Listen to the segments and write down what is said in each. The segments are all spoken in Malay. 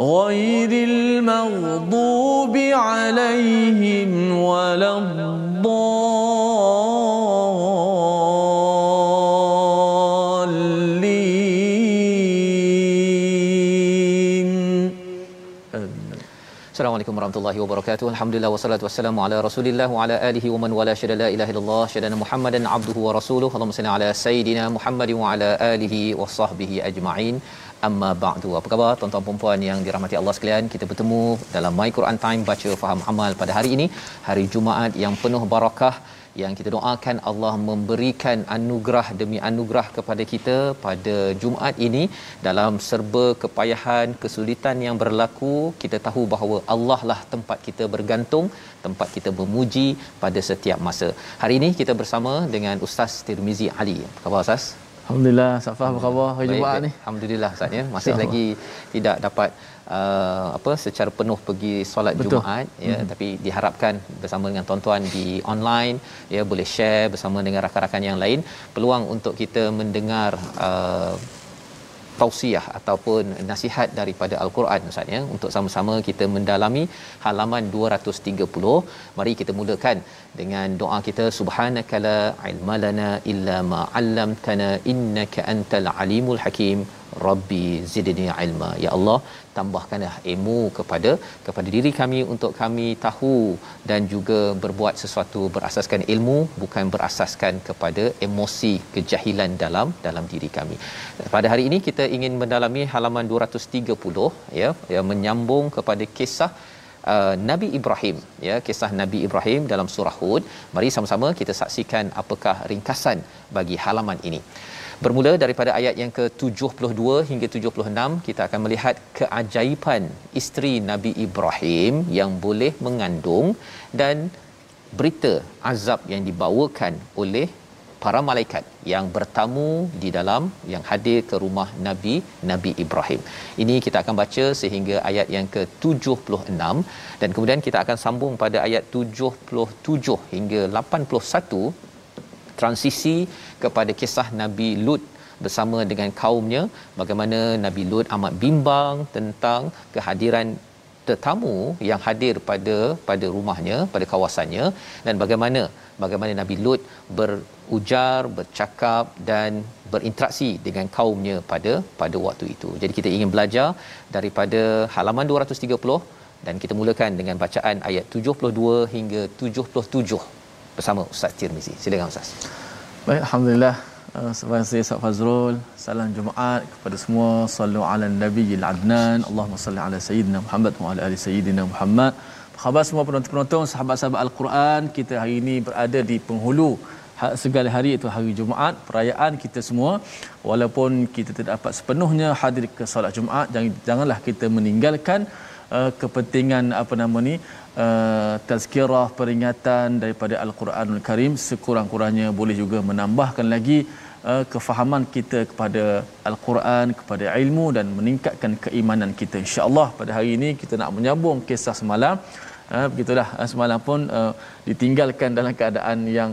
غير المغضوب عليهم ولا الضالين. السلام عليكم ورحمة الله وبركاته. الحمد لله والصلاة والسلام على رسول الله وعلى آله ومن ولا شر لا إله إلا الله شرنا محمدا عبده ورسوله. اللهم صل على سيدنا محمد وعلى آله وصحبه أجمعين. Amma ba'du. Apa khabar tuan-tuan dan puan yang dirahmati Allah sekalian? Kita bertemu dalam My Quran Time baca faham amal pada hari ini, hari Jumaat yang penuh barakah yang kita doakan Allah memberikan anugerah demi anugerah kepada kita pada Jumaat ini dalam serba kepayahan kesulitan yang berlaku kita tahu bahawa Allah lah tempat kita bergantung tempat kita memuji pada setiap masa. Hari ini kita bersama dengan Ustaz Tirmizi Ali. Apa khabar Ustaz? Alhamdulillah, Safah apa khabar hari Jumaat ni? Alhamdulillah Ustaz ya. Masih lagi tidak dapat uh, apa secara penuh pergi solat Betul. Jumaat ya hmm. tapi diharapkan bersama dengan tuan-tuan di online ya boleh share bersama dengan rakan-rakan yang lain peluang untuk kita mendengar uh, tausiah ataupun nasihat daripada al-Quran Ustaz ya untuk sama-sama kita mendalami halaman 230 mari kita mulakan dengan doa kita subhanakala ilmalana illa ma 'allamtana innaka antal alimul hakim. Rabbi zidni ilma. Ya Allah tambahkanlah ilmu kepada kepada diri kami untuk kami tahu dan juga berbuat sesuatu berasaskan ilmu bukan berasaskan kepada emosi kejahilan dalam dalam diri kami. Pada hari ini kita ingin mendalami halaman 230 ya yang menyambung kepada kisah Uh, Nabi Ibrahim ya kisah Nabi Ibrahim dalam surah Hud. Mari sama-sama kita saksikan apakah ringkasan bagi halaman ini. Bermula daripada ayat yang ke-72 hingga 76 kita akan melihat keajaiban isteri Nabi Ibrahim yang boleh mengandung dan berita azab yang dibawakan oleh para malaikat yang bertamu di dalam yang hadir ke rumah Nabi Nabi Ibrahim. Ini kita akan baca sehingga ayat yang ke-76 dan kemudian kita akan sambung pada ayat 77 hingga 81 transisi kepada kisah Nabi Lut bersama dengan kaumnya bagaimana Nabi Lut amat bimbang tentang kehadiran tetamu yang hadir pada pada rumahnya pada kawasannya dan bagaimana bagaimana Nabi Lut berujar bercakap dan berinteraksi dengan kaumnya pada pada waktu itu. Jadi kita ingin belajar daripada halaman 230 dan kita mulakan dengan bacaan ayat 72 hingga 77 bersama Ustaz Tirmizi. Silakan Ustaz. Baik, alhamdulillah. Uh, Sebab saya Ustaz Fazrul, salam Jumaat kepada semua. Sallu ala Nabiyil Adnan. Allahumma salli ala Sayyidina Muhammad wa ala ali Sayyidina Muhammad. Khabar semua penonton-penonton, sahabat-sahabat Al-Quran. Kita hari ini berada di penghulu ha- segala hari itu hari Jumaat, perayaan kita semua. Walaupun kita tidak dapat sepenuhnya hadir ke solat Jumaat, jangan, janganlah kita meninggalkan kepentingan apa nama ni uh, tazkirah peringatan daripada Al-Quranul Karim sekurang-kurangnya boleh juga menambahkan lagi uh, kefahaman kita kepada Al-Quran kepada ilmu dan meningkatkan keimanan kita. insya-Allah pada hari ini kita nak menyambung kisah semalam. Uh, begitulah. Uh, semalam pun uh, ditinggalkan dalam keadaan yang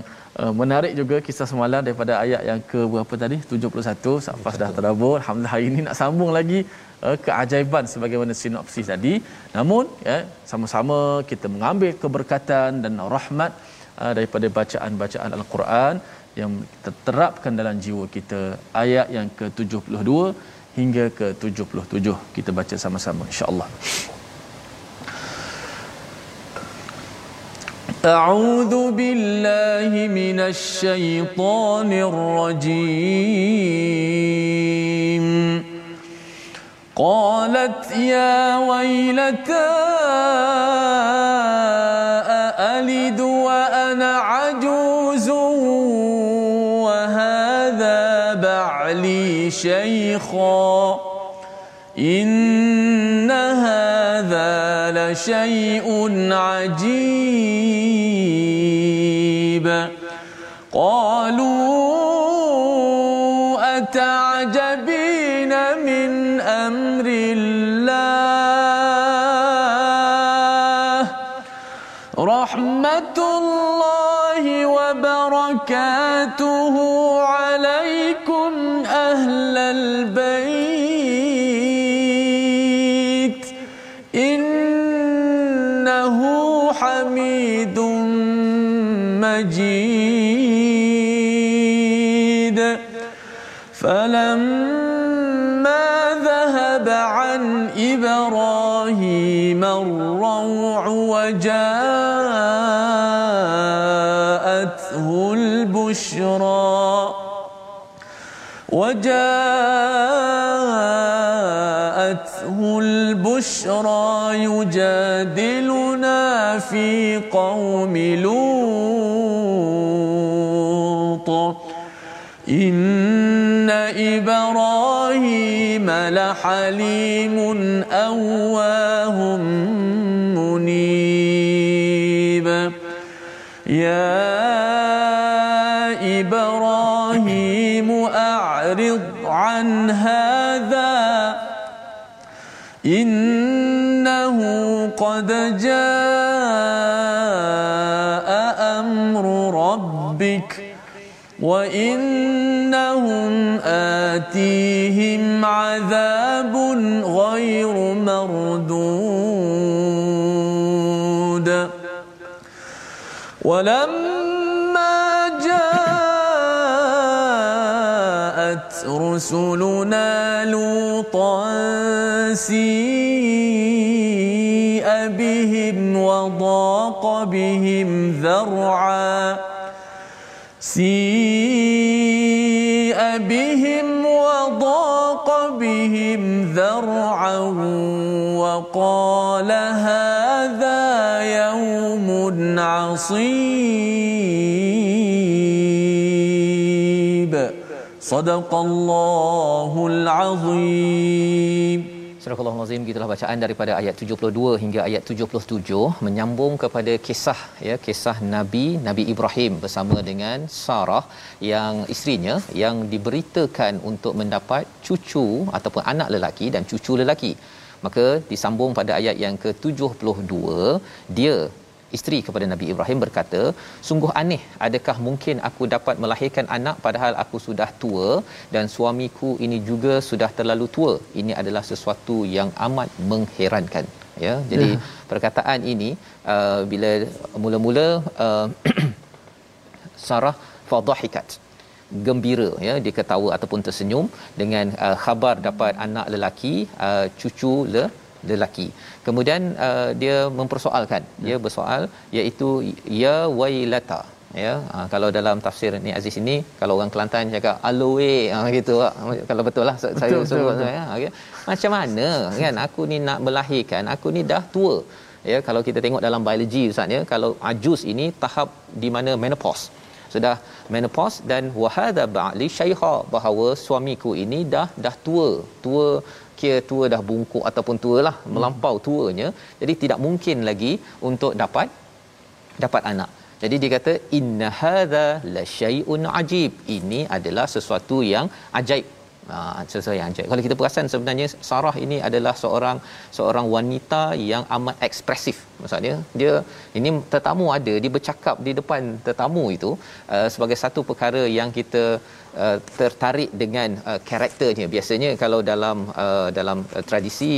menarik juga kisah semalam daripada ayat yang ke berapa tadi? 71 Safas dah terdabur alhamdulillah hari ini nak sambung lagi uh, keajaiban sebagaimana sinopsis tadi namun ya sama-sama kita mengambil keberkatan dan rahmat uh, daripada bacaan-bacaan al-Quran yang kita terapkan dalam jiwa kita ayat yang ke-72 hingga ke 77 kita baca sama-sama insya-Allah أعوذ بالله من الشيطان الرجيم قالت يا ويلتى أألد وأنا عجوز؟ وهذا بعلي شيخا. إن هذا لشيء عجيب. البشرى وجاءته البشرى يجادلنا في قوم لوط. إن إبراهيم لحليم أواه منيب. يا إبراهيم أعرض عن هذا. إنه قد جاء أمر ربك وإنهم آتيهم عذاب غير مردود. ولما رسلنا لوطا سيء بهم وضاق بهم ذرعا. سيء بهم وضاق بهم ذرعا. وقال هذا يوم عصيب. Sadaqallahul Azim. Astagfirullahalazim gitulah bacaan daripada ayat 72 hingga ayat 77 menyambung kepada kisah ya kisah nabi nabi Ibrahim bersama dengan Sarah yang isterinya yang diberitakan untuk mendapat cucu ataupun anak lelaki dan cucu lelaki maka disambung pada ayat yang ke-72 dia isteri kepada Nabi Ibrahim berkata, "Sungguh aneh, adakah mungkin aku dapat melahirkan anak padahal aku sudah tua dan suamiku ini juga sudah terlalu tua? Ini adalah sesuatu yang amat mengherankan." Ya, jadi ya. perkataan ini uh, bila mula-mula uh, Sarah fadhahikat gembira ya dia ketawa ataupun tersenyum dengan uh, khabar dapat anak lelaki uh, cucu le lelaki. Kemudian uh, dia mempersoalkan, ya. dia bersoal iaitu ya wailata. Ya, ha, kalau dalam tafsir ni Aziz ini kalau orang Kelantan cakap aloe ha, gitu kalau betul lah betul, saya betul, sebut betul. saya okay. macam mana kan aku ni nak melahirkan aku ni dah tua ya kalau kita tengok dalam biologi ustaz ya kalau ajus ini tahap di mana menopause sudah menopause dan wahada ba'li syaiha bahawa suamiku ini dah dah tua tua kira tua dah bungkuk ataupun tua lah hmm. melampau tuanya jadi tidak mungkin lagi untuk dapat dapat anak. Jadi dia kata inna hadza la syai'un ajib. Ini adalah sesuatu yang ajaib Ha, sesuatu yang ajaib. Kalau kita perasan sebenarnya Sarah ini adalah seorang seorang wanita yang amat ekspresif. Maksudnya dia ini tetamu ada dia bercakap di depan tetamu itu uh, sebagai satu perkara yang kita uh, tertarik dengan uh, karakternya. Biasanya kalau dalam uh, dalam uh, tradisi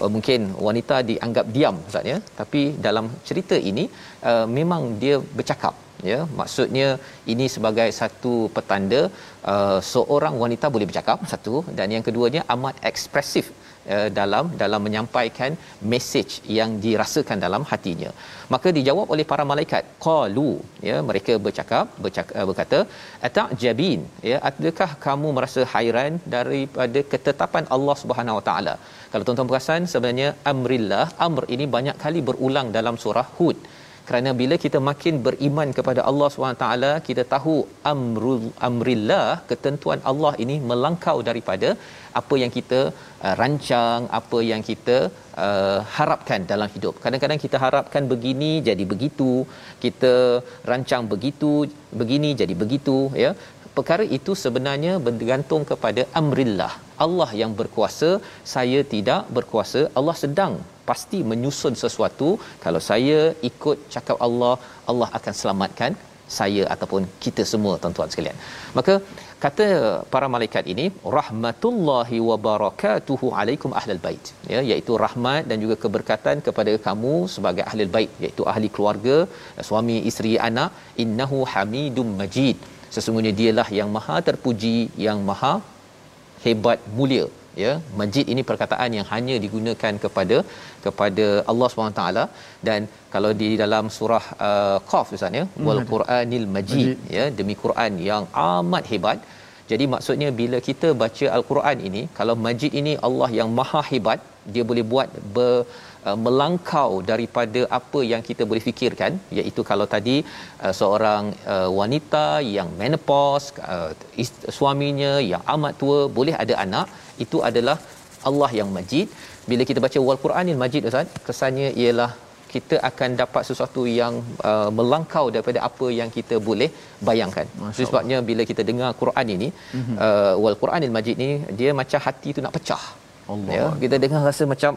uh, mungkin wanita dianggap diam maksudnya tapi dalam cerita ini uh, memang dia bercakap ya maksudnya ini sebagai satu petanda uh, seorang wanita boleh bercakap satu. Dan yang keduanya amat ekspresif uh, dalam dalam menyampaikan message yang dirasakan dalam hatinya. Maka dijawab oleh para malaikat qalu ya mereka bercakap, bercakap uh, berkata ata'jabin ya adakah kamu merasa hairan daripada ketetapan Allah Subhanahu Taala? Kalau tuan-tuan perasan sebenarnya amrillah amr ini banyak kali berulang dalam surah hud kerana bila kita makin beriman kepada Allah SWT kita tahu amrul amrillah ketentuan Allah ini melangkau daripada apa yang kita uh, rancang apa yang kita uh, harapkan dalam hidup. Kadang-kadang kita harapkan begini jadi begitu. Kita rancang begitu begini jadi begitu ya. Perkara itu sebenarnya bergantung kepada amrillah. Allah yang berkuasa saya tidak berkuasa. Allah sedang pasti menyusun sesuatu. Kalau saya ikut cakap Allah Allah akan selamatkan saya ataupun kita semua tuan-tuan sekalian. Maka kata para malaikat ini rahmatullahi wa barakatuhu alaikum ahlal bait. Ya iaitu rahmat dan juga keberkatan kepada kamu sebagai ahli bait iaitu ahli keluarga suami isteri anak. Innahu hamidum majid. Sesungguhnya dialah yang maha terpuji yang maha hebat mulia ya majid ini perkataan yang hanya digunakan kepada kepada Allah SWT dan kalau di dalam surah uh, qaf ustaz ya wal quranil majid, majid. ya demi Quran yang amat hebat. Jadi maksudnya bila kita baca al-Quran ini kalau majid ini Allah yang maha hebat dia boleh buat ber, uh, melangkau daripada apa yang kita boleh fikirkan iaitu kalau tadi uh, seorang uh, wanita yang menopause uh, ist- suaminya yang amat tua boleh ada anak itu adalah Allah yang majid bila kita baca wal Quranil majid ustaz kesannya ialah kita akan dapat sesuatu yang uh, melangkau daripada apa yang kita boleh bayangkan. Masya sebabnya bila kita dengar Quran ini mm-hmm. uh, wal Quranil majid ni dia macam hati tu nak pecah. Allah. Ya, kita dengar rasa macam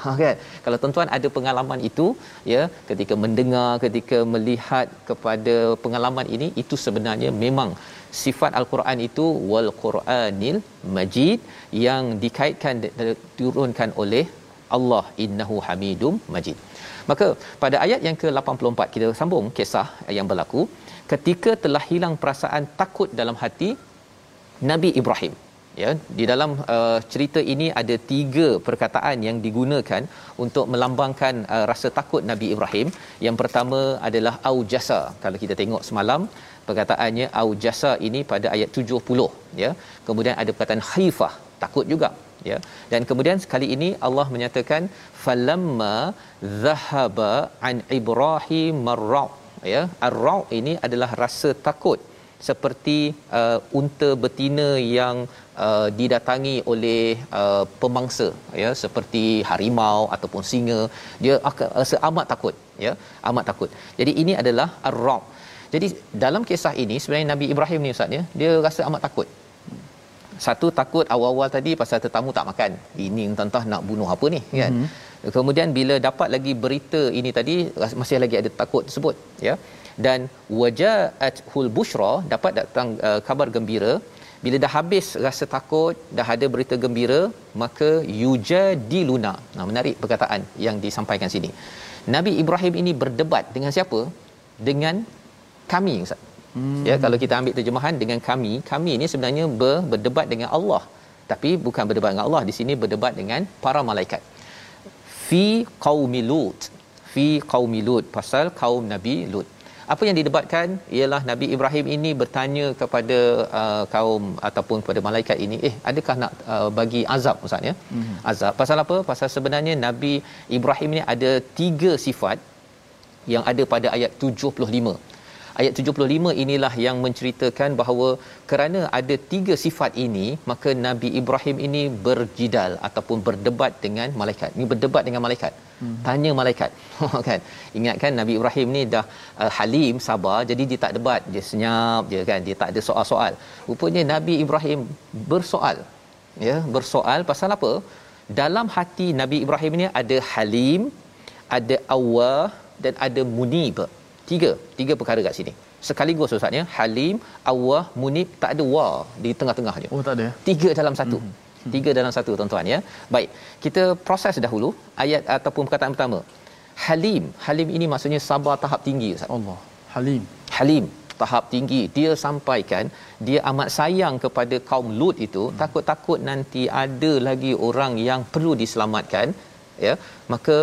ha kan kalau tuan-tuan ada pengalaman itu ya ketika mendengar ketika melihat kepada pengalaman ini itu sebenarnya memang sifat al-Quran itu wal Quranil Majid yang dikaitkan diturunkan oleh Allah innahu Hamidum Majid. Maka pada ayat yang ke-84 kita sambung kisah yang berlaku ketika telah hilang perasaan takut dalam hati Nabi Ibrahim ya di dalam uh, cerita ini ada tiga perkataan yang digunakan untuk melambangkan uh, rasa takut Nabi Ibrahim. Yang pertama adalah au jasa. Kalau kita tengok semalam perkataannya au jasa ini pada ayat 70 ya. Kemudian ada perkataan khaifah takut juga ya. Dan kemudian sekali ini Allah menyatakan falamma zahaba an ibrahim marra ya. Arra ini adalah rasa takut seperti uh, unta betina yang uh, didatangi oleh uh, pemangsa ya seperti harimau ataupun singa dia akan rasa amat takut ya amat takut. Jadi ini adalah ar jadi dalam kisah ini sebenarnya Nabi Ibrahim ni ustaz ya dia rasa amat takut. Satu takut awal-awal tadi pasal tetamu tak makan. Ini entah-entah nak bunuh apa ni kan? Mm-hmm. kemudian bila dapat lagi berita ini tadi masih lagi ada takut tersebut ya dan wajaat hul bushra dapat datang uh, kabar gembira. Bila dah habis rasa takut dah ada berita gembira maka yujadiluna. Nah menarik perkataan yang disampaikan sini. Nabi Ibrahim ini berdebat dengan siapa? Dengan kami ustaz. Hmm. ya kalau kita ambil terjemahan dengan kami kami ini sebenarnya ber, berdebat dengan Allah. Tapi bukan berdebat dengan Allah di sini berdebat dengan para malaikat. Fi qaumi lut. Fi qaumi lut. Pasal kaum nabi lut apa yang didebatkan ialah Nabi Ibrahim ini bertanya kepada uh, kaum ataupun kepada malaikat ini eh adakah nak uh, bagi azab ustaz ya? Mm-hmm. azab. Pasal apa? Pasal sebenarnya Nabi Ibrahim ini ada tiga sifat yang ada pada ayat 75 ayat 75 inilah yang menceritakan bahawa kerana ada tiga sifat ini maka Nabi Ibrahim ini berjidal ataupun berdebat dengan malaikat. Ini berdebat dengan malaikat hmm. tanya malaikat. Kan? Ingatkan Nabi Ibrahim ni dah uh, halim sabar. Jadi dia tak debat dia senyap je kan? Dia tak ada soal-soal. Rupanya Nabi Ibrahim bersoal. Ya bersoal pasal apa? Dalam hati Nabi Ibrahim ni ada halim ada awah dan ada munib. Tiga. Tiga perkara kat sini. Sekaligus ustaz ya. Halim awah munib tak ada wa di tengah-tengah je oh tak ada ya? tiga dalam satu. Mm-hmm. Tiga dalam satu tuan-tuan ya. Baik kita proses dahulu ayat ataupun perkataan pertama. Halim. Halim ini maksudnya sabar tahap tinggi ustaz. Allah. Halim. Halim tahap tinggi. Dia sampaikan dia amat sayang kepada kaum Lut itu. Hmm. takut-takut nanti ada lagi orang yang perlu diselamatkan ya. Maka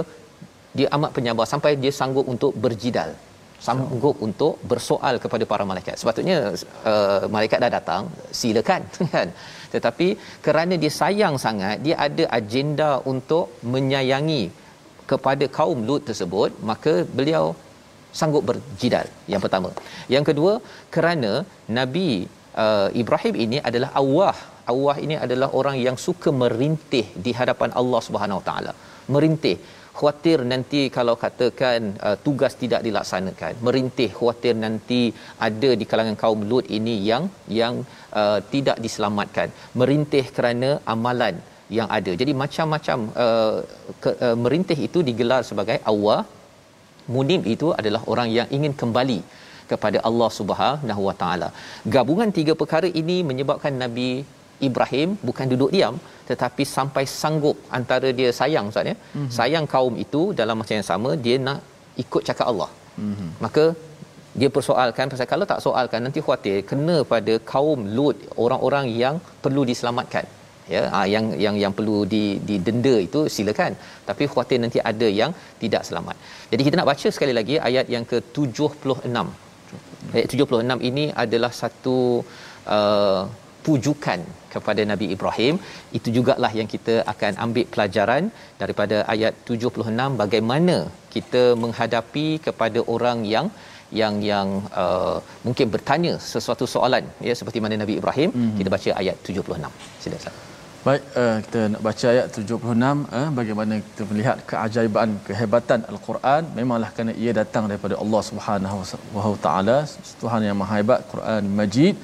dia amat penyabar. Sampai dia sanggup untuk berjidal. Sanggup oh. untuk bersoal kepada para malaikat. Sepatutnya uh, malaikat dah datang silakan kan tetapi kerana dia sayang sangat dia ada agenda untuk menyayangi kepada kaum Lut tersebut maka beliau sanggup berjidal. Yang pertama. Yang kedua kerana nabi uh, Ibrahim ini adalah awah awah ini adalah orang yang suka merintih di hadapan Allah Subhanahu taala. Merintih khuatir nanti kalau katakan uh, tugas tidak dilaksanakan. Merintih khuatir nanti ada di kalangan kaum Lut ini yang yang uh, tidak diselamatkan. Merintih kerana amalan yang ada. Jadi macam-macam uh, ke, uh, merintih itu digelar sebagai awah munib itu adalah orang yang ingin kembali kepada Allah Subhanahu Wa Taala. Gabungan tiga perkara ini menyebabkan Nabi Ibrahim bukan duduk diam tetapi sampai sanggup antara dia sayang Ustaz ya. Mm-hmm. Sayang kaum itu dalam masa yang sama dia nak ikut cakap Allah. Mm-hmm. Maka dia persoalkan pasal kalau tak soalkan nanti khuatir kena pada kaum Lut orang-orang yang perlu diselamatkan ya ha, yang yang yang perlu di didenda itu silakan tapi khuatir nanti ada yang tidak selamat jadi kita nak baca sekali lagi ayat yang ke-76 ayat 76 ini adalah satu uh, pujukan kepada Nabi Ibrahim. Itu jugalah yang kita akan ambil pelajaran daripada ayat 76 bagaimana kita menghadapi kepada orang yang yang yang uh, mungkin bertanya sesuatu soalan ya seperti mana Nabi Ibrahim. Mm-hmm. kita baca ayat 76 silakan Baik, uh, kita nak baca ayat 76 uh, bagaimana kita melihat keajaiban kehebatan al-Quran. Memanglah kerana ia datang daripada Allah Subhanahu wa taala. Tuhan yang Maha Hebat Quran Majid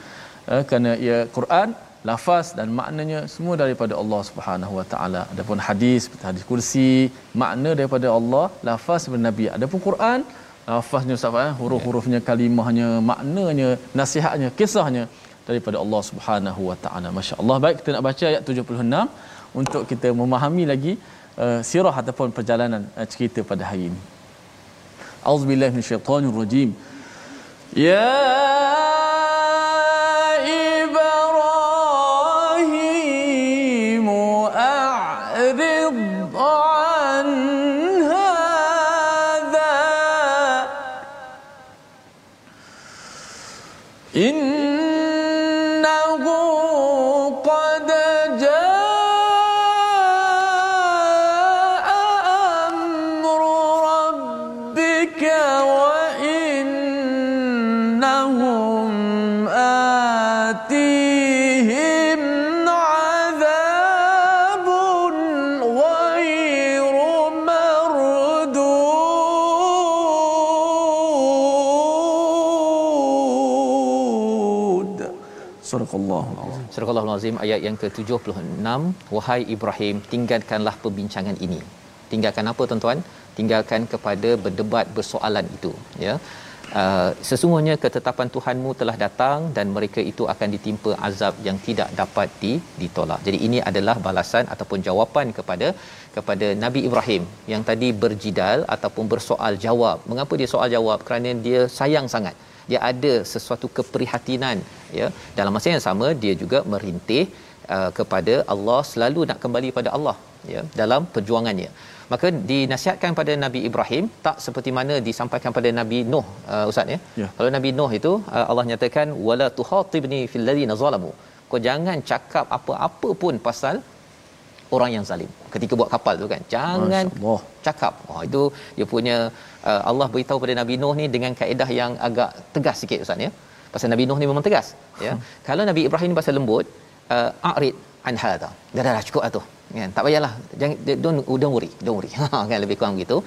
uh, kerana ia Quran lafaz dan maknanya semua daripada Allah Subhanahu wa taala adapun hadis hadis kursi makna daripada Allah lafaz daripada nabi adapun Quran lafaznya Ustaz huruf-hurufnya kalimahnya maknanya nasihatnya kisahnya daripada Allah Subhanahu wa taala. Masya-Allah. Baik, kita nak baca ayat 76 untuk kita memahami lagi uh, sirah ataupun perjalanan uh, cerita pada hari ini. Auzubillahi minasyaitonir rajim. Ya Surah Al-Azim ayat yang ke-76 wahai Ibrahim tinggalkanlah perbincangan ini. Tinggalkan apa tuan-tuan? Tinggalkan kepada berdebat bersoalan itu ya. Uh, sesungguhnya ketetapan Tuhanmu telah datang dan mereka itu akan ditimpa azab yang tidak dapat di, ditolak. Jadi ini adalah balasan ataupun jawapan kepada kepada Nabi Ibrahim yang tadi berjidal ataupun bersoal jawab. Mengapa dia soal jawab? Kerana dia sayang sangat dia ada sesuatu keprihatinan ya. Dalam masa yang sama dia juga merintih uh, kepada Allah selalu nak kembali pada Allah ya dalam perjuangannya. Maka dinasihatkan pada Nabi Ibrahim tak seperti mana disampaikan pada Nabi Nuh uh, ustaz ya. Yeah. kalau Nabi Nuh itu uh, Allah nyatakan wala tuhatibni fil ladina zalamu. Kau jangan cakap apa-apa pun pasal orang yang zalim. Ketika buat kapal tu kan jangan cakap oh itu dia punya uh, Allah beritahu pada Nabi Nuh ni dengan kaedah yang agak tegas sikit ustaz ya. Pasal Nabi Nuh ni memang tegas ya. Hmm. kalau Nabi Ibrahim ni pasal lembut uh, a'rid an hadha. Dah dah, dah cukup lah tu kan. Tak payahlah. Jangan don't don't worry don't worry. Kan lebih kurang begitu.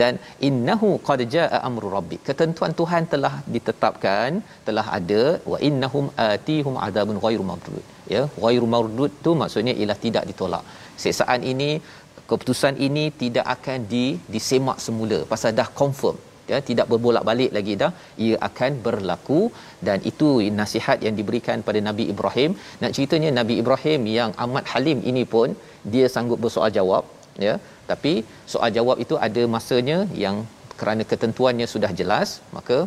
Dan innahu qad jaa amru rabbi. Ketentuan Tuhan telah ditetapkan telah ada wa innahum atihum adabun ghairu mardud. Ya ghairu mardud tu maksudnya ialah tidak ditolak. Siksaan ini keputusan ini tidak akan di disemak semula pasal dah confirm. Ya tidak berbolak-balik lagi dah. Ia akan berlaku dan itu nasihat yang diberikan pada Nabi Ibrahim. Nak ceritanya Nabi Ibrahim yang amat halim ini pun dia sanggup bersoal jawab ya. Tapi soal jawab itu ada masanya yang kerana ketentuannya sudah jelas maka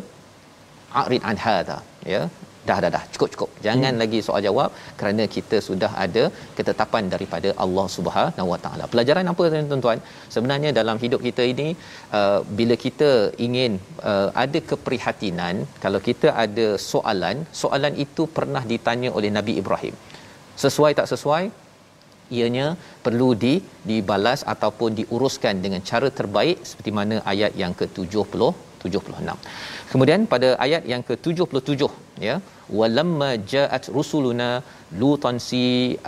a'rid an hadha ya dah dah dah. Cukup cukup. Jangan hmm. lagi soal jawab kerana kita sudah ada ketetapan daripada Allah Subhanahu Wa Taala. Pelajaran apa tuan-tuan? Sebenarnya dalam hidup kita ini uh, bila kita ingin uh, ada keprihatinan kalau kita ada soalan soalan itu pernah ditanya oleh Nabi Ibrahim. Sesuai tak sesuai? Ianya perlu di dibalas ataupun diuruskan dengan cara terbaik seperti mana ayat yang ke-70 76. Kemudian pada ayat yang ke-77 ya walamma ja'at rusuluna lutan si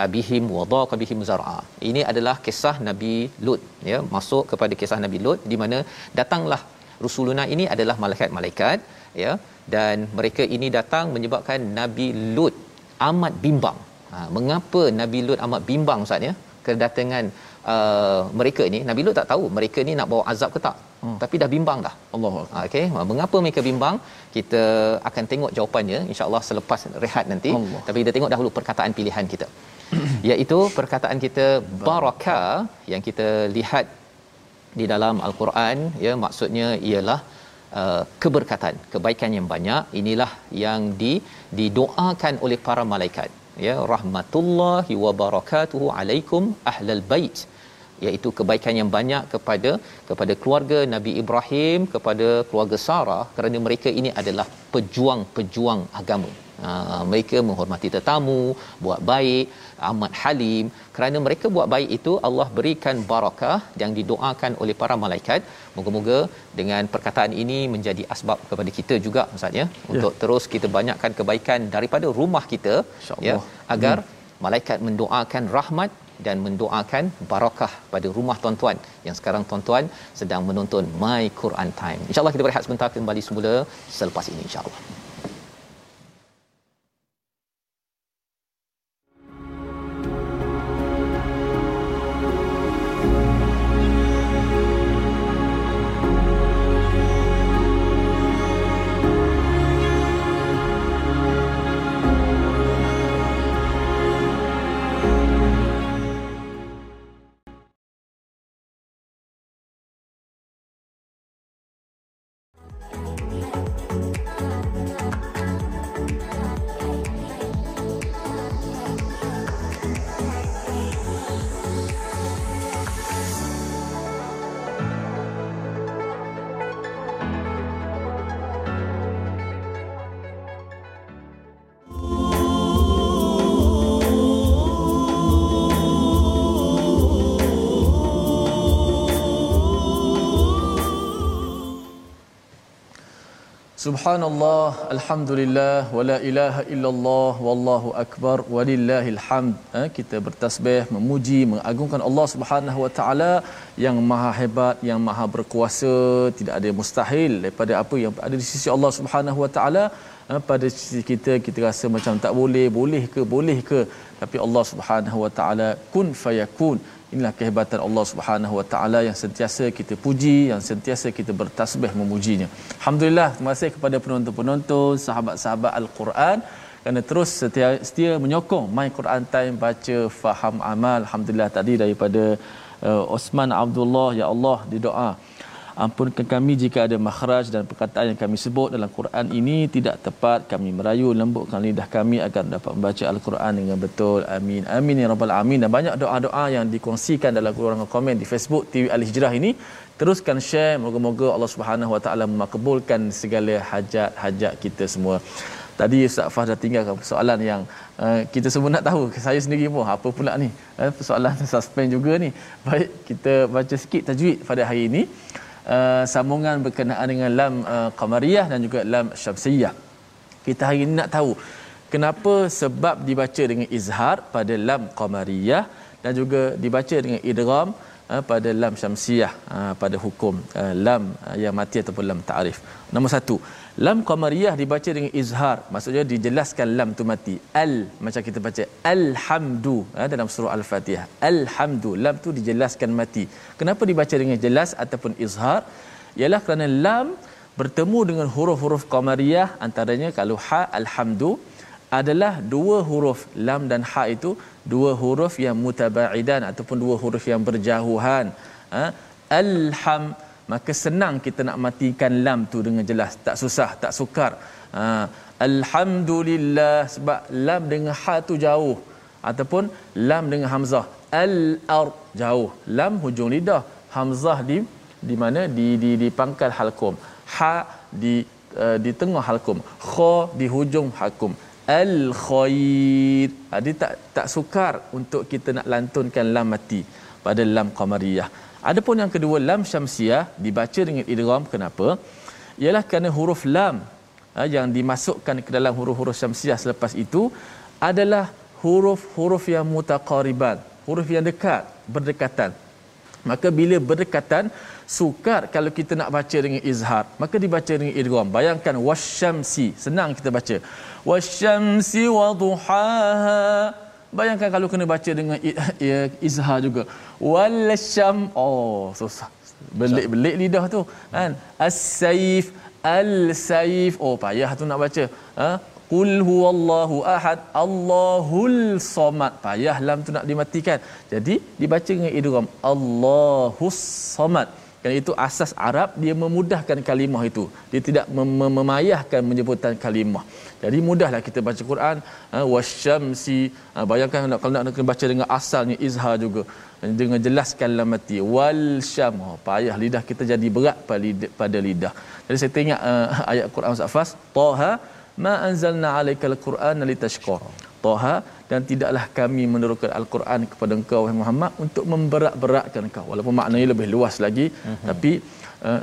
abihim wa daqa bihim zar'a. Ini adalah kisah Nabi Lut ya masuk kepada kisah Nabi Lut di mana datanglah rusuluna ini adalah malaikat-malaikat ya dan mereka ini datang menyebabkan Nabi Lut amat bimbang. Ha, mengapa Nabi Lut amat bimbang Ustaz ya? Kedatangan uh, mereka ini Nabi Lut tak tahu mereka ni nak bawa azab ke tak. Hmm. tapi dah bimbang dah. Allah okey mengapa mereka bimbang? Kita akan tengok jawapannya insyaallah selepas rehat nanti. Allah. tapi kita tengok dahulu perkataan pilihan kita. Iaitu perkataan kita baraka yang kita lihat di dalam al-Quran. Ya maksudnya ialah uh, keberkatan kebaikan yang banyak. Inilah yang di didoakan oleh para malaikat. Ya rahmatullahi wa barakatuhu alaikum ahlal bait iaitu kebaikan yang banyak kepada kepada keluarga Nabi Ibrahim kepada keluarga Sarah kerana mereka ini adalah pejuang-pejuang agama. Ha, mereka menghormati tetamu, buat baik, amat halim. Kerana mereka buat baik itu Allah berikan barakah yang didoakan oleh para malaikat. Moga-moga dengan perkataan ini menjadi asbab kepada kita juga Ustaz ya, ya. untuk terus kita banyakkan kebaikan daripada rumah kita ya agar hmm. malaikat mendoakan rahmat dan mendoakan barakah pada rumah tuan-tuan yang sekarang tuan-tuan sedang menonton My Quran Time. InsyaAllah kita berehat sebentar kembali semula selepas ini insyaAllah. Subhanallah, Alhamdulillah, wa la ilaha illallah, wallahu akbar, walillahil hamd. Eh, kita bertasbih, memuji, mengagungkan Allah Subhanahu wa taala yang maha hebat, yang maha berkuasa, tidak ada yang mustahil daripada apa yang ada di sisi Allah Subhanahu wa taala. Eh, pada sisi kita kita rasa macam tak boleh, boleh ke, boleh ke? Tapi Allah Subhanahu wa taala kun fayakun. Inilah kehebatan Allah Subhanahu Wa Taala yang sentiasa kita puji, yang sentiasa kita bertasbih memujinya. Alhamdulillah, terima kasih kepada penonton-penonton, sahabat-sahabat Al-Quran kerana terus setia, setia menyokong My Quran Time baca faham amal. Alhamdulillah tadi daripada uh, Osman Abdullah, ya Allah di doa ampunkan kami jika ada makhraj dan perkataan yang kami sebut dalam Quran ini. Tidak tepat kami merayu lembutkan lidah kami agar dapat membaca al-Quran dengan betul. Amin. Amin ya rabbal alamin. Dan banyak doa-doa yang dikongsikan dalam ruangan komen di Facebook TV Al Hijrah ini. Teruskan share. Moga-moga Allah Subhanahu wa taala makbulkan segala hajat-hajat kita semua. Tadi Ustaz Fah dah tinggalkan soalan yang uh, kita semua nak tahu. Saya sendiri pun apa pula ni? Uh, soalan suspend juga ni. Baik, kita baca sikit tajwid pada hari ini uh, sambungan berkenaan dengan lam uh, qamariyah dan juga lam syamsiyah. Kita hari ini nak tahu kenapa sebab dibaca dengan izhar pada lam qamariyah dan juga dibaca dengan idgham uh, pada lam syamsiyah uh, pada hukum lam yang mati ataupun lam ta'rif. Nombor satu, lam qamariyah dibaca dengan izhar. Maksudnya dijelaskan lam tu mati. Al macam kita baca alhamdu. Ha, dalam surah al-fatihah. Alhamdu. Lam tu dijelaskan mati. Kenapa dibaca dengan jelas ataupun izhar? Ialah kerana lam bertemu dengan huruf-huruf qamariyah antaranya kalau ha alhamdu adalah dua huruf lam dan ha itu dua huruf yang mutabaidan ataupun dua huruf yang berjauhan. Ha? alham maka senang kita nak matikan lam tu dengan jelas. Tak susah tak sukar. Ha, alhamdulillah sebab lam dengan ha tu jauh. Ataupun lam dengan hamzah. Al ar jauh. Lam hujung lidah. Hamzah di di mana? Di di di pangkal halkum. Ha di uh, di tengah halkum. Kha di hujung halkum. Al khair jadi tak tak sukar untuk kita nak lantunkan lam mati pada lam qamariyah adapun yang kedua lam syamsiah dibaca dengan idgham. Kenapa? Ialah kerana huruf lam uh, yang dimasukkan ke dalam huruf-huruf syamsiah selepas itu adalah huruf-huruf yang mutaqariban huruf yang dekat berdekatan. Maka bila berdekatan sukar kalau kita nak baca dengan izhar. Maka dibaca dengan idgham. Bayangkan wasyamsi. Senang kita baca. Wasyamsi wadhuhaha bayangkan kalau kena baca dengan izhar juga. Wasyam oh susah belik-belik lidah tu. Kan? As-saif al-saif. Oh payah tu nak baca. Ha? Qul huwallahu ahad Allahul somad payah lam tu nak dimatikan. Jadi dibaca dengan idgham Allahus somad kerana itu asas Arab dia memudahkan kalimah itu. Dia tidak mem- memayahkan menyebutan kalimah jadi mudahlah kita baca Quran ha, wasyamsi ha, bayangkan nak, kalau nak, nak baca dengan asalnya izhar juga. Dengan jelaskan lam mati wal syam oh, payah lidah kita jadi berat pada lidah, jadi saya tengok uh, ayat Quran Safas taha ma anzalna alaikal quran litashqara taha dan tidaklah kami menurunkan al-Quran kepada engkau wahai Muhammad untuk memberat-beratkan engkau. Walaupun maknanya lebih luas lagi uh-huh. tapi uh,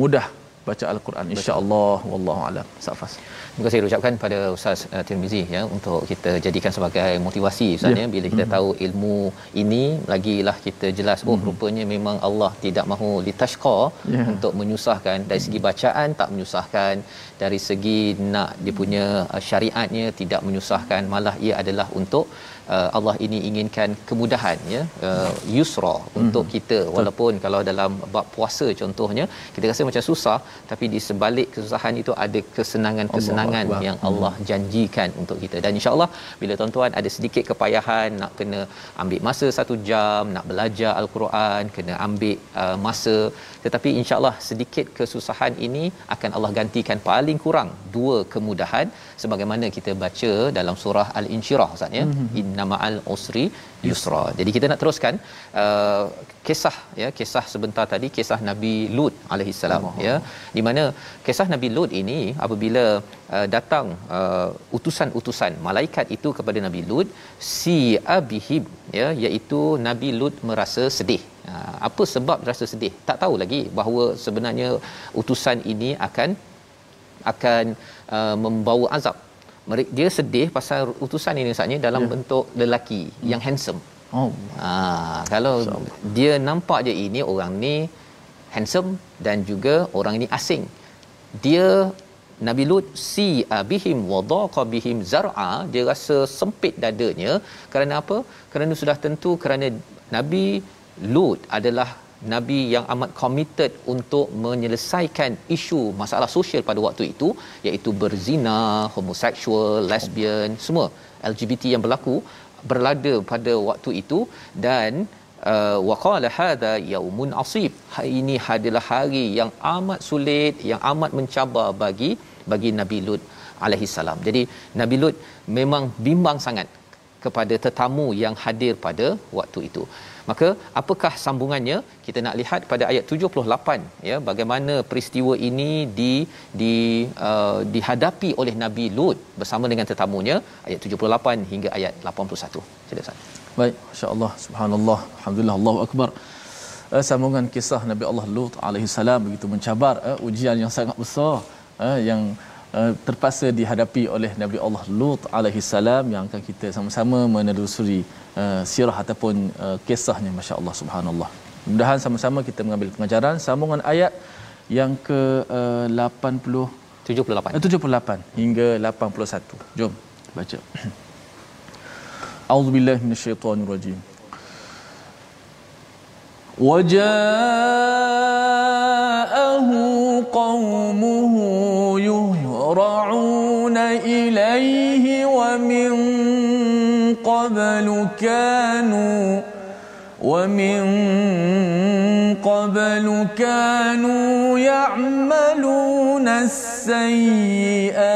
mudah baca al-Quran. insya-Allah wallahu alam. Safas Terima kasih ucapkan pada Ustaz uh, Tirmizi ya untuk kita jadikan sebagai motivasi Ustaz ya, ya. Bila kita mm-hmm. tahu ilmu ini lagilah kita jelas oh mm-hmm. rupanya memang Allah tidak mahu litashqa yeah. untuk menyusahkan. Dari segi bacaan tak menyusahkan dari segi nak dia punya uh, syariatnya tidak menyusahkan malah ia adalah untuk uh, Allah ini inginkan kemudahan ya uh, yusra mm-hmm. untuk kita walaupun Betul. kalau dalam bab puasa contohnya kita rasa macam susah tapi di sebalik kesusahan itu ada kesenangan-kesenangan Allah yang Allah mm-hmm. janjikan untuk kita dan insyaallah bila tuan-tuan ada sedikit kepayahan nak kena ambil masa satu jam nak belajar al-Quran kena ambil uh, masa tetapi insyaallah sedikit kesusahan ini akan Allah gantikan paling kurang dua kemudahan sebagaimana kita baca dalam surah al-insyirah Ustaz ya mm-hmm innama'al usri yusra. Jadi kita nak teruskan uh, kisah ya kisah sebentar tadi kisah Nabi Lut alaihi salam ya di mana kisah Nabi Lut ini apabila uh, datang uh, utusan-utusan malaikat itu kepada Nabi Lut si abihim ya iaitu Nabi Lut merasa sedih. Uh, apa sebab rasa sedih? Tak tahu lagi bahawa sebenarnya utusan ini akan akan uh, membawa azab dia sedih pasal utusan ini saatnya dalam yeah. bentuk lelaki hmm. yang handsome. Oh. Ha, kalau so. dia nampak je ini orang ni handsome dan juga orang ini asing. Dia Nabi Lut si abihim wadaqa bihim zar'a dia rasa sempit dadanya kerana apa? Kerana sudah tentu kerana Nabi Lut adalah nabi yang amat committed untuk menyelesaikan isu masalah sosial pada waktu itu iaitu berzina, homoseksual, lesbian, semua LGBT yang berlaku berlada pada waktu itu dan uh, waqala hadha yaumun asib hari ini adalah hari yang amat sulit yang amat mencabar bagi bagi Nabi Lut alaihi salam. Jadi Nabi Lut memang bimbang sangat kepada tetamu yang hadir pada waktu itu. Maka apakah sambungannya? Kita nak lihat pada ayat 78 ya bagaimana peristiwa ini di di uh, dihadapi oleh Nabi Lut bersama dengan tetamunya ayat 78 hingga ayat 81. Sila Ustaz. Baik, masya-Allah, subhanallah, alhamdulillah, Allahu akbar. Uh, sambungan kisah Nabi Allah Lut alaihi salam begitu mencabar uh, ujian yang sangat besar uh, yang Uh, terpaksa dihadapi oleh Nabi Allah Lut alaihi salam yang akan kita sama-sama menelusuri uh, sirah ataupun uh, kisahnya masya-Allah subhanallah. Mudah-mudahan sama-sama kita mengambil pengajaran sambungan ayat yang ke uh, 80 78 78 hingga 81. Jom baca. A'udzubillahi minasyaitonirrajim. وجاءه قومه يهرعون إليه ومن قبل كانوا ومن قبل كانوا يعملون السيئات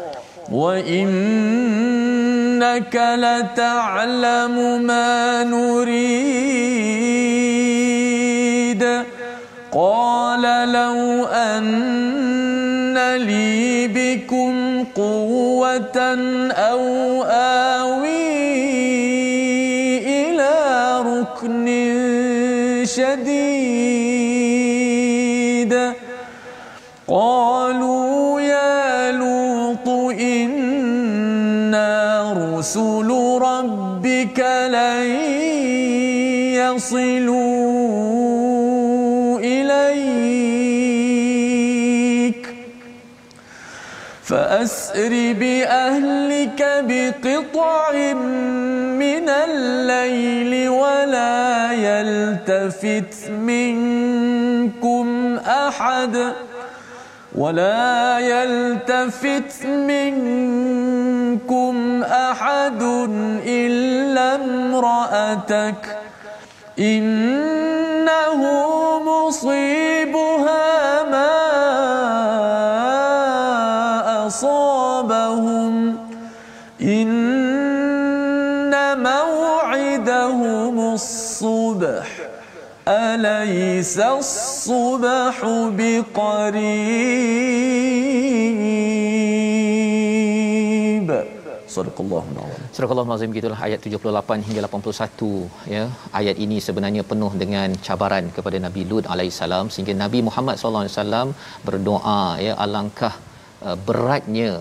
وإنك لتعلم ما نريد قال لو أن لي بكم قوة أو آوي إلى ركن شديد رسل ربك لن يصلوا إليك. فأسر بأهلك بقطع من الليل ولا يلتفت منكم أحد ولا يلتفت منكم منكم أحد إلا امرأتك إنه مصيبها ما أصابهم إن موعدهم الصبح أليس الصبح بقريب Surakallah Nawawi. Surakallah Nawawi begitulah ayat 78 hingga 81. Ya, ayat ini sebenarnya penuh dengan cabaran kepada Nabi Lut alaihissalam sehingga Nabi Muhammad Sallallahu Alaihi Wasallam berdoa. Ya, alangkah uh, beratnya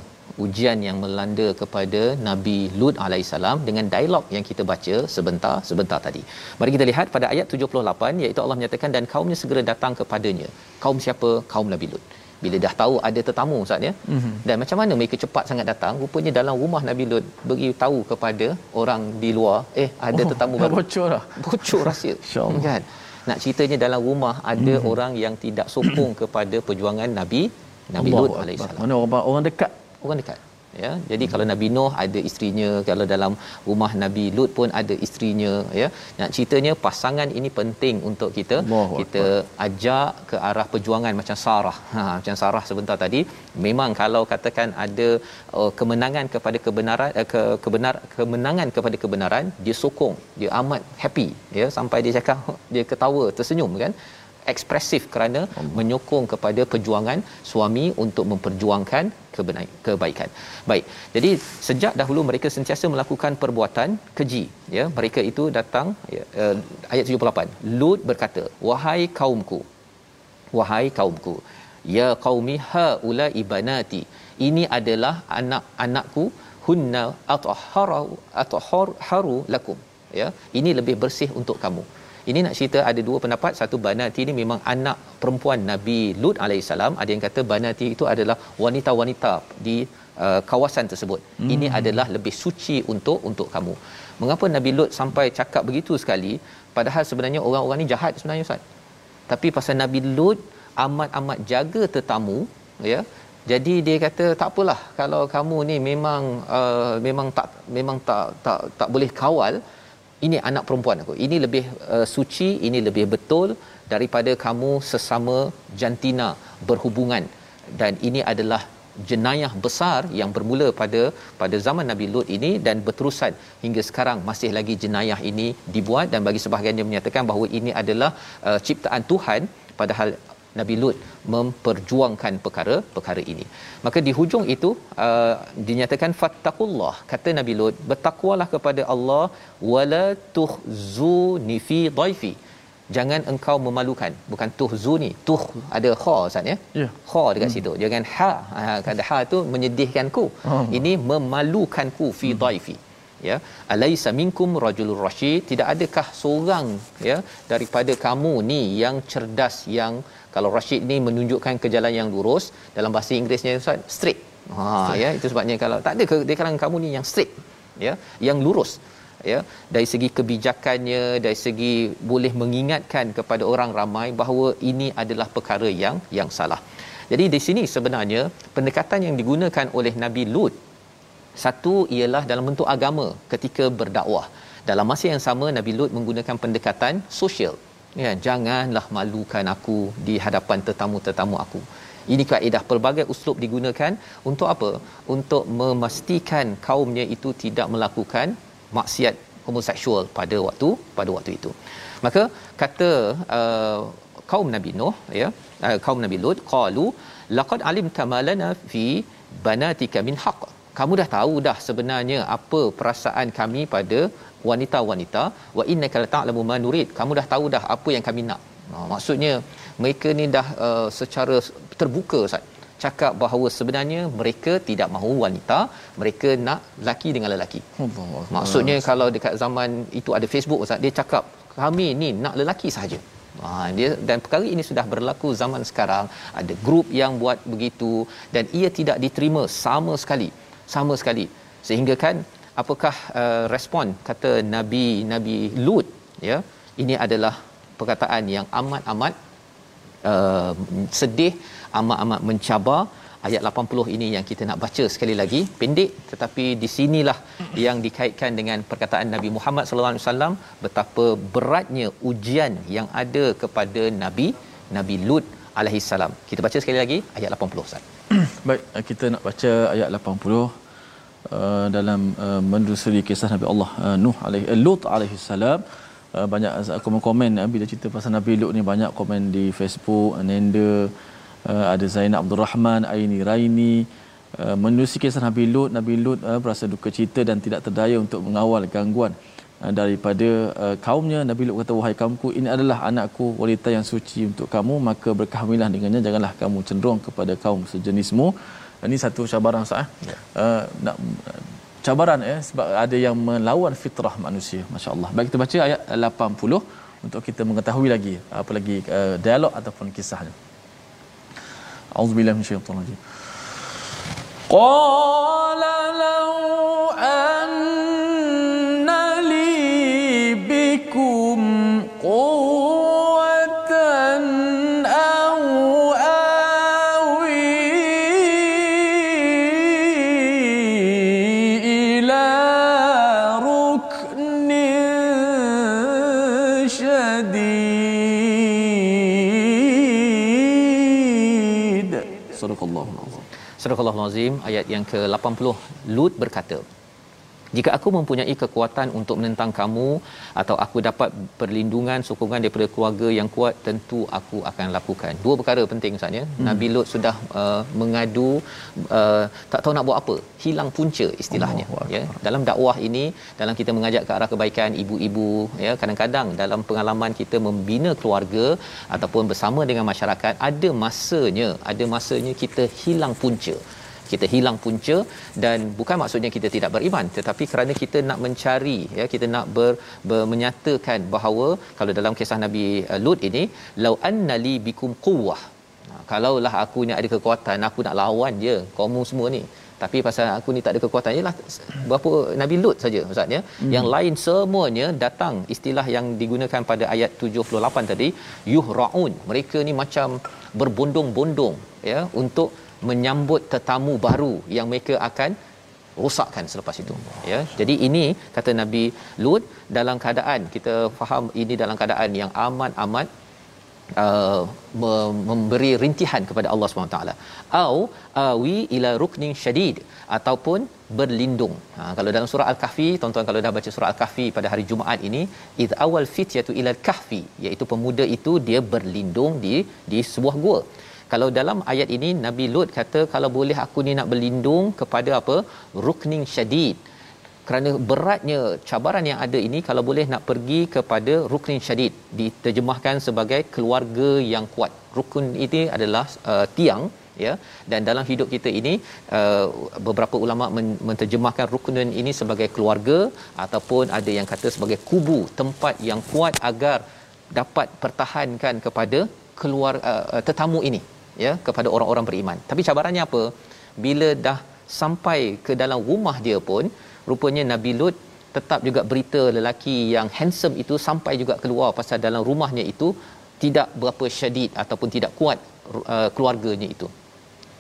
ujian yang melanda kepada Nabi Lut alaihissalam dengan dialog yang kita baca sebentar sebentar tadi. Mari kita lihat pada ayat 78 iaitu Allah menyatakan dan kaumnya segera datang kepadanya. Kaum siapa? Kaum Nabi Lut. Bila dah tahu ada tetamu Ustaz ya. Mm-hmm. Dan macam mana mereka cepat sangat datang? Rupanya dalam rumah Nabi Lut beritahu kepada orang di luar, eh ada Oh, tetamu baru. bocor dah. Bocor rahsia. InsyaAllah. kan? Nak ceritanya dalam rumah ada mm. orang yang tidak sokong kepada perjuangan Nabi Nabi Allahu Lut alaihissalam Mana orang orang dekat orang dekat ya jadi kalau Nabi Nuh ada isterinya kalau dalam rumah Nabi Lut pun ada isterinya ya. Nak ceritanya pasangan ini penting untuk kita. Allahu kita ajak ke arah perjuangan macam Sarah. Ha macam Sarah sebentar tadi. Memang kalau katakan ada uh, kemenangan kepada kebenaran uh, ke kebenar kemenangan kepada kebenaran dia sokong dia amat happy ya. Sampai dia cakap dia ketawa tersenyum kan ekspresif kerana menyokong kepada perjuangan suami untuk memperjuangkan kebaikan. Baik. Jadi sejak dahulu mereka sentiasa melakukan perbuatan keji, ya. Mereka itu datang ya, uh, ayat 78. Lut berkata, "Wahai kaumku, wahai kaumku, ya qaumi haula ibanati. Ini adalah anak-anakku hunna atahharu atahharu lakum." Ya. Ini lebih bersih untuk kamu. Ini nak cerita ada dua pendapat. Satu Banati ini memang anak perempuan Nabi Lut alaihissalam. Ada yang kata Banati itu adalah wanita-wanita di uh, kawasan tersebut. Hmm. Ini adalah lebih suci untuk untuk kamu. Mengapa Nabi Lut sampai cakap begitu sekali padahal sebenarnya orang-orang ni jahat sebenarnya Ustaz. Tapi pasal Nabi Lut amat-amat jaga tetamu ya. Jadi dia kata tak apalah kalau kamu ni memang uh, memang tak memang tak tak tak boleh kawal ini anak perempuan aku. Ini lebih uh, suci, ini lebih betul daripada kamu sesama jantina berhubungan. Dan ini adalah jenayah besar yang bermula pada pada zaman Nabi Lut ini dan berterusan hingga sekarang masih lagi jenayah ini dibuat dan bagi sebahagian dia menyatakan bahawa ini adalah uh, ciptaan Tuhan padahal Nabi Lut memperjuangkan perkara-perkara ini. Maka di hujung itu uh, dinyatakan fattaqullah kata Nabi Lut bertakwalah kepada Allah wala tuhzuni fi dhaifi jangan engkau memalukan bukan tuhzuni tuh ada kha ustaz ya yeah. kha dekat hmm. situ jangan ha ha kata ha tu menyedihkanku oh. ini memalukanku fi hmm. dhaifi ya alaisa minkum rajulur rasyid tidak adakah seorang ya daripada kamu ni yang cerdas yang kalau rasyid ni menunjukkan ke jalan yang lurus dalam bahasa Inggerisnya ustaz straight ha straight. ya itu sebabnya kalau tak ada ke di kalangan kamu ni yang straight ya yang lurus ya dari segi kebijakannya dari segi boleh mengingatkan kepada orang ramai bahawa ini adalah perkara yang yang salah jadi di sini sebenarnya pendekatan yang digunakan oleh Nabi Lut satu ialah dalam bentuk agama ketika berdakwah. Dalam masa yang sama Nabi Lut menggunakan pendekatan sosial. Ya, janganlah malukan aku di hadapan tetamu-tetamu aku. Ini kaedah pelbagai uslub digunakan untuk apa? Untuk memastikan kaumnya itu tidak melakukan maksiat homoseksual pada waktu pada waktu itu. Maka kata uh, kaum Nabi Nuh ya, uh, kaum Nabi Lut qalu laqad alimta ma lana fi banatika min haqq kamu dah tahu dah sebenarnya apa perasaan kami pada wanita-wanita wa innaka ta'lamu ma nurid. Kamu dah tahu dah apa yang kami nak. Ha, maksudnya mereka ni dah uh, secara terbuka Ustaz cakap bahawa sebenarnya mereka tidak mahu wanita mereka nak lelaki dengan lelaki. Allah. maksudnya Allah. kalau dekat zaman itu ada Facebook Ustaz dia cakap kami ni nak lelaki sahaja. Ha, dia dan perkara ini sudah berlaku zaman sekarang. Ada grup yang buat begitu dan ia tidak diterima sama sekali. Sama sekali. Sehingga kan apakah uh, respon kata nabi nabi lut ya ini adalah perkataan yang amat-amat uh, sedih amat-amat mencabar ayat 80 ini yang kita nak baca sekali lagi pendek tetapi di sinilah yang dikaitkan dengan perkataan Nabi Muhammad sallallahu alaihi wasallam betapa beratnya ujian yang ada kepada Nabi Nabi Lut alaihi salam. Kita baca sekali lagi ayat 80 Ustaz. Baik, kita nak baca ayat 80 uh, dalam uh, menelusuri kisah Nabi Allah uh, Nuh alaihi uh, Lut alaihi salam. Uh, banyak komen-komen uh, bila cerita pasal Nabi Lut ni banyak komen di Facebook, Ananda, uh, ada Zainab Abdul Rahman, Aini Raini. Uh, menelusuri kisah Nabi Lut, Nabi Lut uh, berasa duka cita dan tidak terdaya untuk mengawal gangguan uh, daripada uh, kaumnya. Nabi Lut kata wahai kaumku ini adalah anakku wanita yang suci untuk kamu. Maka berkahwinlah dengannya. Janganlah kamu cenderung kepada kaum sejenismu ini satu cabaran sah ya. uh, nak cabaran ya sebab ada yang melawan fitrah manusia. masya-Allah. Baik kita baca ayat 80 untuk kita mengetahui lagi apa lagi uh, dialog ataupun kisahnya. Auzubillahi minasyaitanir rajim qala law Surah Al-Azim ayat yang ke-80 Lut berkata jika aku mempunyai kekuatan untuk menentang kamu atau aku dapat perlindungan sokongan daripada keluarga yang kuat tentu aku akan lakukan. Dua perkara penting saatnya hmm. Nabi Lut sudah uh, mengadu uh, tak tahu nak buat apa. Hilang punca istilahnya Allah. ya. Dalam dakwah ini dalam kita mengajak ke arah kebaikan ibu-ibu ya kadang-kadang dalam pengalaman kita membina keluarga ataupun bersama dengan masyarakat ada masanya ada masanya kita hilang punca kita hilang punca dan bukan maksudnya kita tidak beriman tetapi kerana kita nak mencari ya kita nak ber, ber menyatakan bahawa kalau dalam kisah Nabi uh, Lut ini lau annali bikum quwwah. Ha, kalaulah aku ni ada kekuatan aku nak lawan je kaum semua ni. Tapi pasal aku ni tak ada kekuatan ialah berapa Nabi Lut saja ustaz ya. Hmm. yang lain semuanya datang. Istilah yang digunakan pada ayat 78 tadi yuhraun. Mereka ni macam berbondong-bondong ya untuk menyambut tetamu baru yang mereka akan rosakkan selepas itu ya. Jadi ini kata Nabi Lut dalam keadaan kita faham ini dalam keadaan yang amat amat uh, memberi rintihan kepada Allah SWT au awi ila ruknin syadid ataupun berlindung. Ha, kalau dalam surah al-kahfi tuan-tuan kalau dah baca surah al-kahfi pada hari Jumaat ini id awal fityatu ila al-kahfi iaitu pemuda itu dia berlindung di di sebuah gua kalau dalam ayat ini Nabi Lut kata kalau boleh aku ni nak berlindung kepada apa? Rukning syadid. Kerana beratnya cabaran yang ada ini kalau boleh nak pergi kepada ruknin syadid diterjemahkan sebagai keluarga yang kuat. Rukun ini adalah uh, tiang ya. Dan dalam hidup kita ini uh, beberapa ulama menterjemahkan rukunan ini sebagai keluarga ataupun ada yang kata sebagai kubu tempat yang kuat agar dapat pertahankan kepada keluar uh, uh, tetamu ini ya kepada orang-orang beriman. Tapi cabarannya apa? Bila dah sampai ke dalam rumah dia pun rupanya Nabi Lut tetap juga berita lelaki yang handsome itu sampai juga keluar pasal dalam rumahnya itu tidak berapa syadid ataupun tidak kuat uh, keluarganya itu.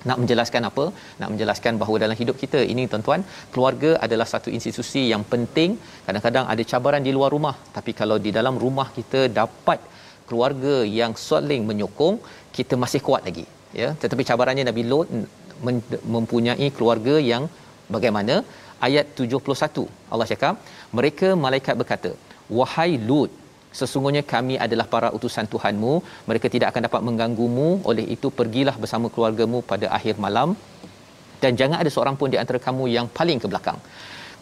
Nak menjelaskan apa? Nak menjelaskan bahawa dalam hidup kita ini tuan-tuan keluarga adalah satu institusi yang penting. Kadang-kadang ada cabaran di luar rumah. Tapi kalau di dalam rumah kita dapat keluarga yang saling menyokong kita masih kuat lagi ya. Tetapi cabarannya Nabi Lot mempunyai keluarga yang bagaimana? Ayat 71 Allah cakap mereka malaikat berkata wahai Lut sesungguhnya kami adalah para utusan Tuhanmu. Mereka tidak akan dapat mengganggumu. Oleh itu pergilah bersama keluargamu pada akhir malam. Dan jangan ada seorang pun di antara kamu yang paling ke belakang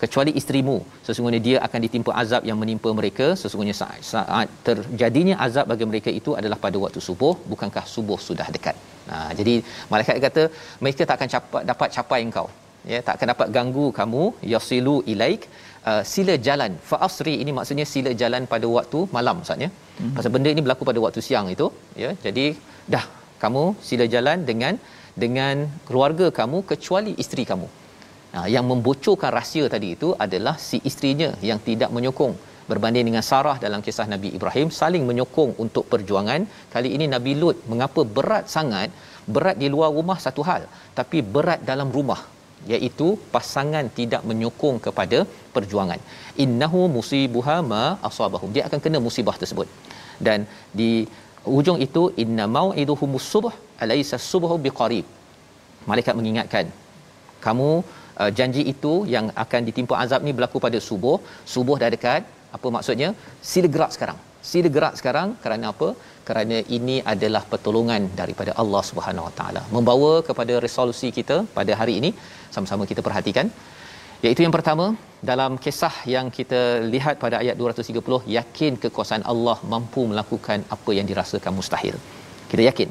kecuali isterimu. Sesungguhnya dia akan ditimpa azab yang menimpa mereka. Sesungguhnya saat, saat terjadinya azab bagi mereka itu adalah pada waktu subuh bukankah subuh sudah dekat? Nah jadi malaikat kata mereka tak akan capai, dapat capai engkau. Ya tak akan dapat ganggu kamu. Yasilu ilaik. Uh, sila jalan. Fa asri ini maksudnya sila jalan pada waktu malam maksudnya hmm. pasal benda ini berlaku pada waktu siang itu ya. Jadi dah kamu sila jalan dengan dengan keluarga kamu kecuali isteri kamu yang membocorkan rahsia tadi itu adalah si isterinya yang tidak menyokong. Berbanding dengan Sarah dalam kisah Nabi Ibrahim saling menyokong untuk perjuangan. Kali ini Nabi Lut mengapa berat sangat? Berat di luar rumah satu hal tapi berat dalam rumah iaitu pasangan tidak menyokong kepada perjuangan. Innahu musibuha ma asabahum. Dia akan kena musibah tersebut. Dan di ujung itu inna mau'iduhum subh alaysa subhu biqarib. Malaikat mengingatkan kamu uh, janji itu yang akan ditimpa azab ni berlaku pada subuh. Subuh dah dekat. Apa maksudnya? Sila gerak sekarang. Sila gerak sekarang kerana apa? Kerana ini adalah pertolongan daripada Allah Subhanahu Wa Taala. Membawa kepada resolusi kita pada hari ini. Sama-sama kita perhatikan. Iaitu yang pertama dalam kisah yang kita lihat pada ayat 230 yakin kekuasaan Allah mampu melakukan apa yang dirasakan mustahil. Kita yakin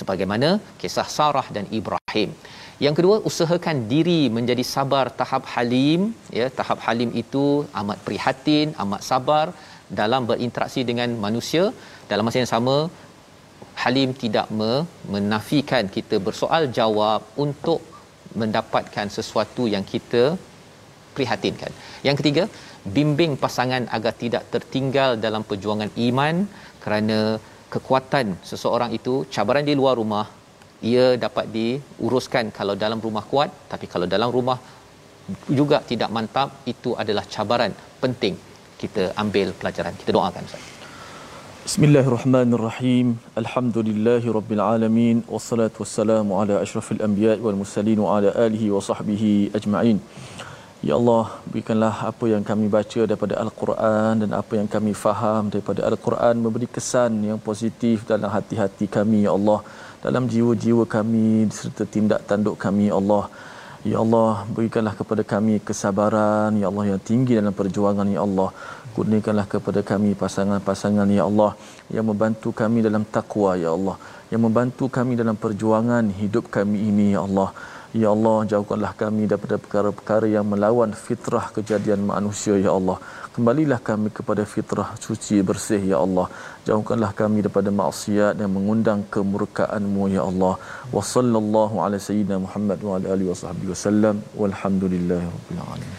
sebagaimana kisah Sarah dan Ibrahim yang kedua usahakan diri menjadi sabar tahap halim ya tahap halim itu amat prihatin amat sabar dalam berinteraksi dengan manusia dalam masa yang sama halim tidak menafikan kita bersoal jawab untuk mendapatkan sesuatu yang kita prihatinkan. Yang ketiga, bimbing pasangan agar tidak tertinggal dalam perjuangan iman kerana kekuatan seseorang itu cabaran di luar rumah ia dapat diuruskan kalau dalam rumah kuat tapi kalau dalam rumah juga tidak mantap itu adalah cabaran penting kita ambil pelajaran kita doakan Ustaz Bismillahirrahmanirrahim. Alhamdulillahirabbil alamin wassalatu wassalamu ala asyrafil anbiya'i wal mursalin wa ala alihi wa sahbihi ajma'in. Ya Allah, berikanlah apa yang kami baca daripada Al-Quran dan apa yang kami faham daripada Al-Quran memberi kesan yang positif dalam hati-hati kami, Ya Allah. Dalam jiwa-jiwa kami serta tindak tanduk kami, Ya Allah. Ya Allah, berikanlah kepada kami kesabaran, Ya Allah, yang tinggi dalam perjuangan, Ya Allah. Kurniakanlah kepada kami pasangan-pasangan, Ya Allah, yang membantu kami dalam takwa, Ya Allah. Yang membantu kami dalam perjuangan hidup kami ini, Ya Allah. Ya Allah, jauhkanlah kami daripada perkara-perkara yang melawan fitrah kejadian manusia, Ya Allah. Kembalilah kami kepada fitrah suci bersih, Ya Allah. Jauhkanlah kami daripada maksiat yang mengundang kemurkaan-Mu, Ya Allah. Wa sallallahu ala sayyidina Muhammad wa ala alihi wa sahbihi wasallam. Walhamdulillahi rabbil alamin.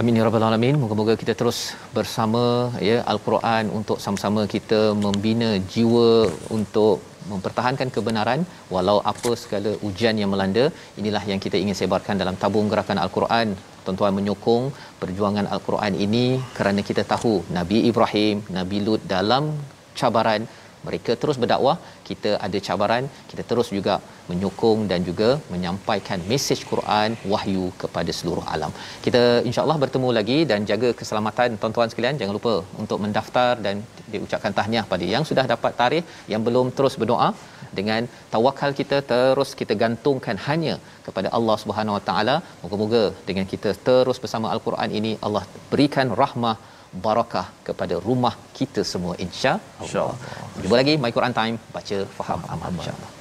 Amin ya rabbal alamin. Moga-moga kita terus bersama ya Al-Quran untuk sama-sama kita membina jiwa untuk mempertahankan kebenaran walau apa segala ujian yang melanda. Inilah yang kita ingin sebarkan dalam tabung gerakan al-Quran. Tuan-tuan menyokong perjuangan al-Quran ini kerana kita tahu Nabi Ibrahim Nabi Lut dalam cabaran mereka terus berdakwah kita ada cabaran kita terus juga menyokong dan juga menyampaikan mesej Quran wahyu kepada seluruh alam. Kita insyaallah bertemu lagi dan jaga keselamatan tuan-tuan sekalian. Jangan lupa untuk mendaftar dan diucapkan tahniah pada yang sudah dapat tarikh yang belum terus berdoa. Dengan tawakal kita terus kita gantungkan hanya kepada Allah Subhanahu Wa Taala. Moga-moga dengan kita terus bersama al-Quran ini Allah berikan rahmah barakah kepada rumah kita semua insya-Allah. Insya-Allah. Jumpa lagi My Quran Time baca faham amal insya-Allah.